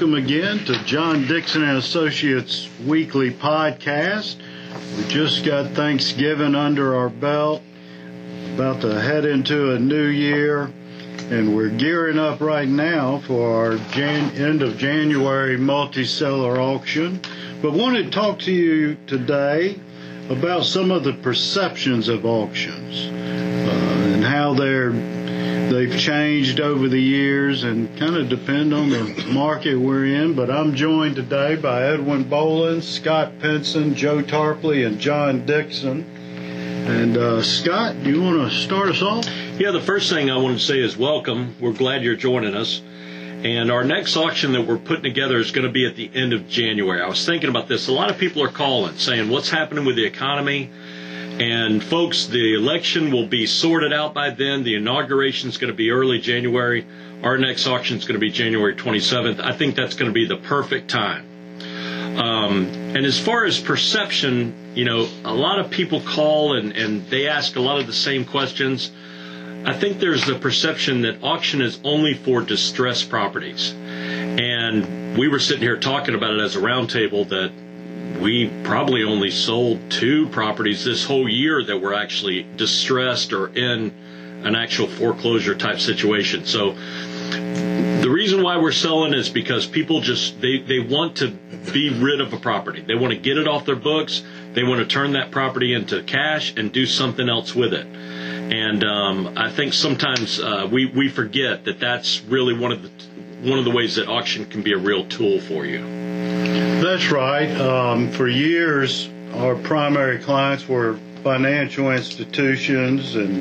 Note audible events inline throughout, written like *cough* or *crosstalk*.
welcome again to John Dixon and Associates weekly podcast. We just got Thanksgiving under our belt, about to head into a new year, and we're gearing up right now for our Jan- end of January multi-seller auction. But wanted to talk to you today about some of the perceptions of auctions uh, and how they're they've changed over the years and kind of depend on the market we're in. But I'm joined today by Edwin Boland, Scott Pinson, Joe Tarpley, and John Dixon. And uh, Scott, do you want to start us off? Yeah, the first thing I want to say is welcome. We're glad you're joining us. And our next auction that we're putting together is going to be at the end of January. I was thinking about this. A lot of people are calling saying, What's happening with the economy? And folks, the election will be sorted out by then. The inauguration is going to be early January. Our next auction is going to be January 27th. I think that's going to be the perfect time. Um, and as far as perception, you know, a lot of people call and, and they ask a lot of the same questions. I think there's the perception that auction is only for distressed properties. And we were sitting here talking about it as a roundtable that we probably only sold two properties this whole year that were actually distressed or in an actual foreclosure type situation. So the reason why we're selling is because people just they, they want to be rid of a property. They want to get it off their books. They want to turn that property into cash and do something else with it. And um, I think sometimes uh, we we forget that that's really one of the one of the ways that auction can be a real tool for you. That's right. Um, for years, our primary clients were financial institutions and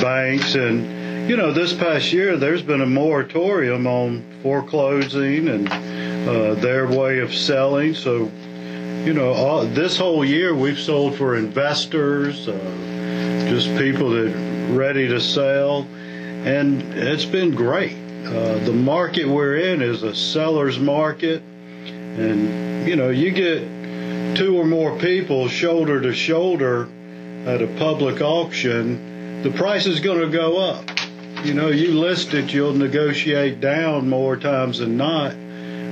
banks. And, you know, this past year, there's been a moratorium on foreclosing and uh, their way of selling. So, you know, all, this whole year we've sold for investors, uh, just people that ready to sell. And it's been great. Uh, the market we're in is a seller's market and, you know, you get two or more people shoulder to shoulder at a public auction, the price is going to go up. You know, you list it, you'll negotiate down more times than not,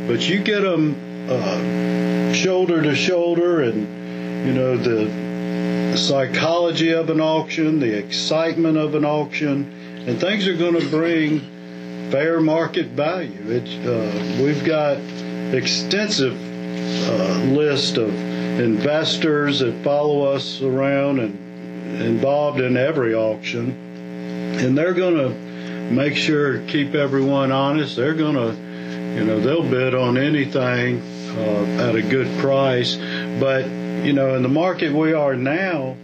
but you get them uh, shoulder to shoulder and, you know, the psychology of an auction, the excitement of an auction, and things are going to bring fair market value. It's, uh, we've got extensive uh, list of investors that follow us around and involved in every auction, and they're going to make sure keep everyone honest. They're going to, you know, they'll bid on anything uh, at a good price. But you know, in the market we are now,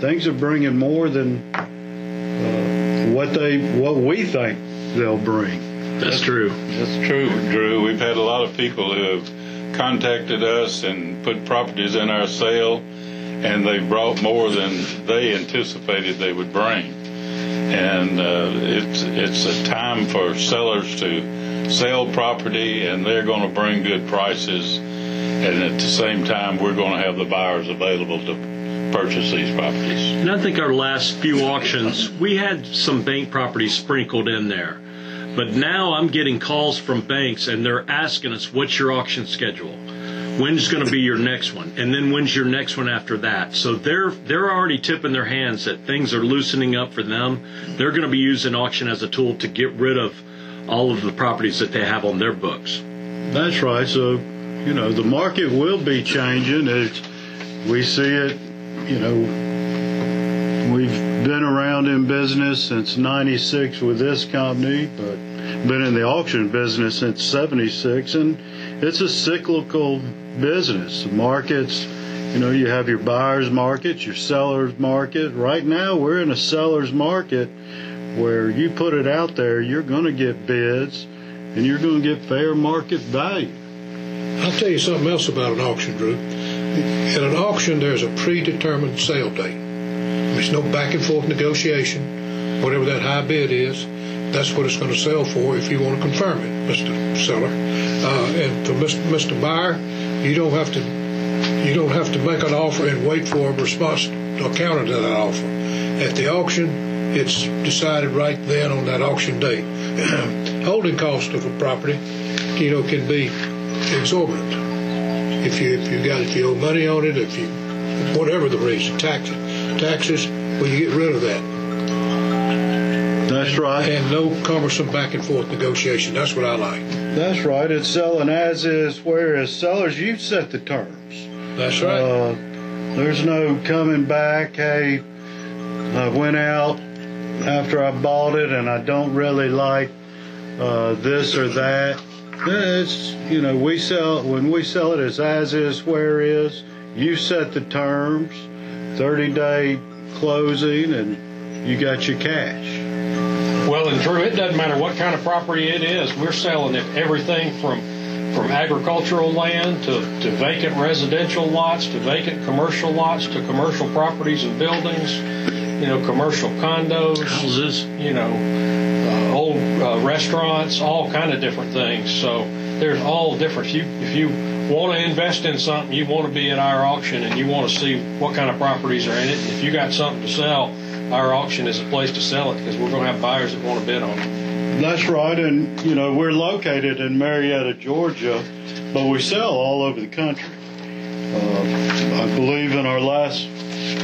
things are bringing more than uh, what they what we think they'll bring. That's true. That's true, Drew. We've had a lot of people who have contacted us and put properties in our sale, and they brought more than they anticipated they would bring. And uh, it's it's a time for sellers to sell property, and they're going to bring good prices. And at the same time, we're going to have the buyers available to purchase these properties. And I think our last few auctions, we had some bank properties sprinkled in there. But now I'm getting calls from banks and they're asking us, what's your auction schedule? When's going to be your next one? And then when's your next one after that? So they're they're already tipping their hands that things are loosening up for them. They're going to be using auction as a tool to get rid of all of the properties that they have on their books. That's right. So, you know, the market will be changing. We see it, you know, we've been around in business since 96 with this company, but been in the auction business since 76 and it's a cyclical business. Markets, you know, you have your buyer's market, your seller's market. Right now we're in a seller's market where you put it out there, you're going to get bids and you're going to get fair market value. I'll tell you something else about an auction, Drew. At an auction, there's a predetermined sale date. There's no back and forth negotiation. Whatever that high bid is, that's what it's going to sell for if you want to confirm it, Mr. Seller. Uh, and for Mr. Buyer, you don't have to you don't have to make an offer and wait for a response or counter to that offer. At the auction, it's decided right then on that auction date. *clears throat* Holding cost of a property, you know, can be exorbitant. If you if you got if you owe money on it, if you whatever the reason, taxes, taxes, well, you get rid of that, That's right. and no cumbersome back and forth negotiation. That's what I like. That's right. It's selling as is, whereas sellers, you set the terms. That's right. Uh, there's no coming back. Hey, I went out after I bought it and I don't really like uh, this or that. It's you know we sell when we sell it as as is where is. You set the terms, 30 day closing, and you got your cash. Well, and Drew, it doesn't matter what kind of property it is. We're selling it everything from from agricultural land to, to vacant residential lots to vacant commercial lots to commercial properties and buildings. You know, commercial condos. Houses. You know, uh, old uh, restaurants, all kind of different things. So there's all different. If you if you want to invest in something, you want to be at our auction and you want to see what kind of properties are in it. If you got something to sell, our auction is a place to sell it because we're going to have buyers that want to bid on it. That's right, and you know we're located in Marietta, Georgia, but we sell all over the country. Uh, I believe in our last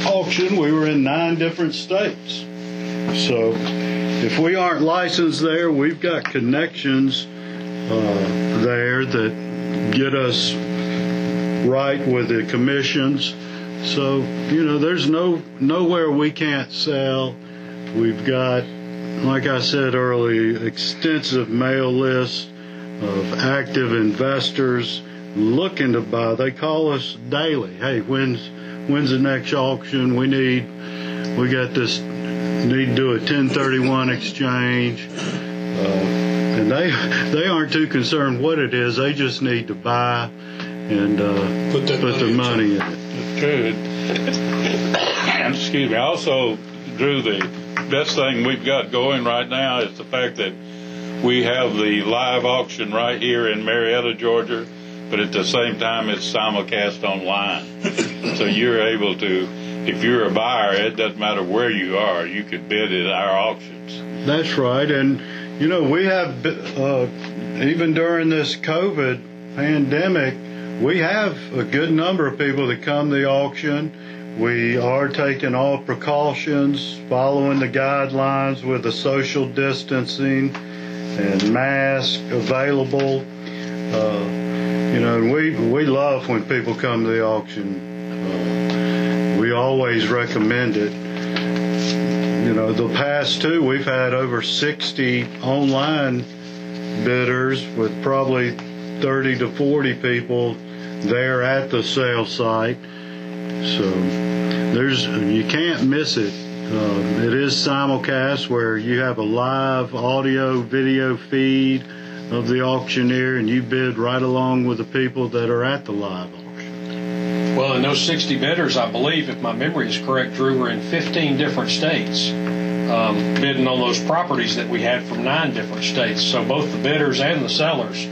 auction we were in nine different states. So if we aren't licensed there, we've got connections uh, there that get us right with the commissions. So you know, there's no nowhere we can't sell. We've got like I said earlier, extensive mail list of active investors looking to buy. They call us daily. Hey, when's when's the next auction? We need we got this need to do a 1031 exchange. Uh, and they they aren't too concerned what it is. They just need to buy and uh, Put put the money money in it. True. Excuse me. Also, Drew, the best thing we've got going right now is the fact that we have the live auction right here in Marietta, Georgia, but at the same time it's simulcast online. so you're able to, if you're a buyer, it doesn't matter where you are, you could bid at our auctions. That's right, and you know we have uh, even during this COVID pandemic, we have a good number of people that come to the auction. We are taking all precautions, following the guidelines with the social distancing and mask available. Uh, you know, we we love when people come to the auction. Uh, we always recommend it. You know, the past two, we've had over 60 online bidders with probably 30 to 40 people there at the sale site. So there's you can't miss it. Uh, it is simulcast where you have a live audio video feed of the auctioneer and you bid right along with the people that are at the live auction. Well, and those 60 bidders, I believe, if my memory is correct, Drew, were in 15 different states um, bidding on those properties that we had from nine different states. So both the bidders and the sellers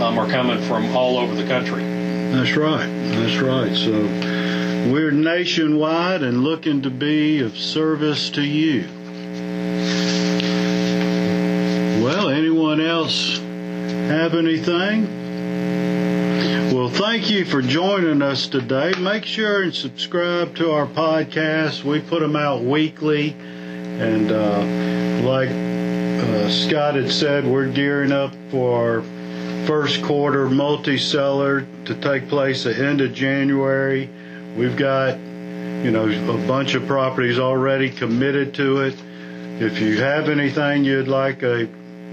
um, are coming from all over the country. That's right. That's right. So we're nationwide and looking to be of service to you. Well, anyone else have anything? Well, thank you for joining us today. Make sure and subscribe to our podcast. We put them out weekly. And uh, like uh, Scott had said, we're gearing up for first quarter multi-seller to take place at the end of January. We've got, you know, a bunch of properties already committed to it. If you have anything you'd like a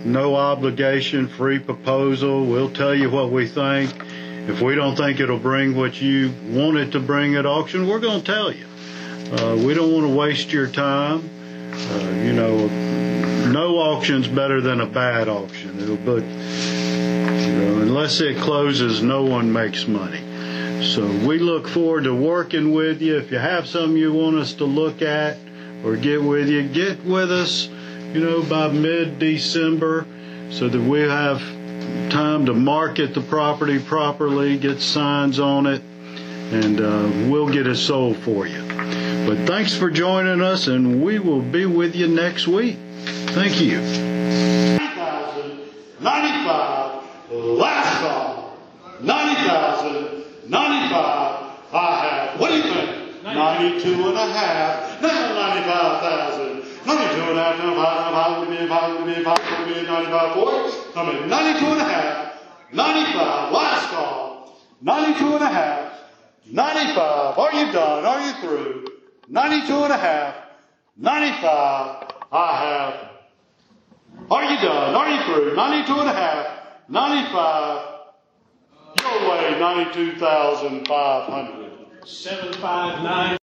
no obligation free proposal, we'll tell you what we think. If we don't think it'll bring what you want it to bring at auction, we're going to tell you. Uh, we don't want to waste your time. Uh, you know, no auction's better than a bad auction. But know, unless it closes, no one makes money. So we look forward to working with you. If you have something you want us to look at or get with you, get with us, you know, by mid-December so that we have time to market the property properly, get signs on it, and uh, we'll get it sold for you. But thanks for joining us, and we will be with you next week. Thank you. 95, I have, what do you think? 92 and a half. Now 95,000. 92 and a half, 95, 95, 95, 95, 95, 40. I mean, 92 and a half, 95, last call. 92 and a half, 95, are you done? Are you through? 92 and a half, 95, I have. Are you done? Are you through? 92 and a half, 95, your way, 92,500. Seven five nine.